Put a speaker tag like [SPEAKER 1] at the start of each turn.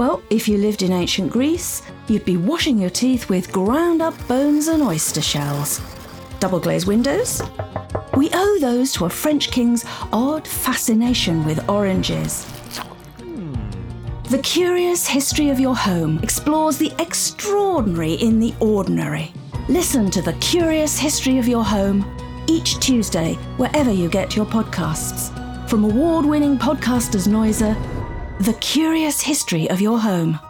[SPEAKER 1] Well, if you lived in ancient Greece, you'd be washing your teeth with ground up bones and oyster shells. Double glazed windows? We owe those to a French king's odd fascination with oranges. The Curious History of Your Home explores the extraordinary in the ordinary. Listen to The Curious History of Your Home each Tuesday, wherever you get your podcasts. From award winning podcasters Noiser, The Curious History of Your Home.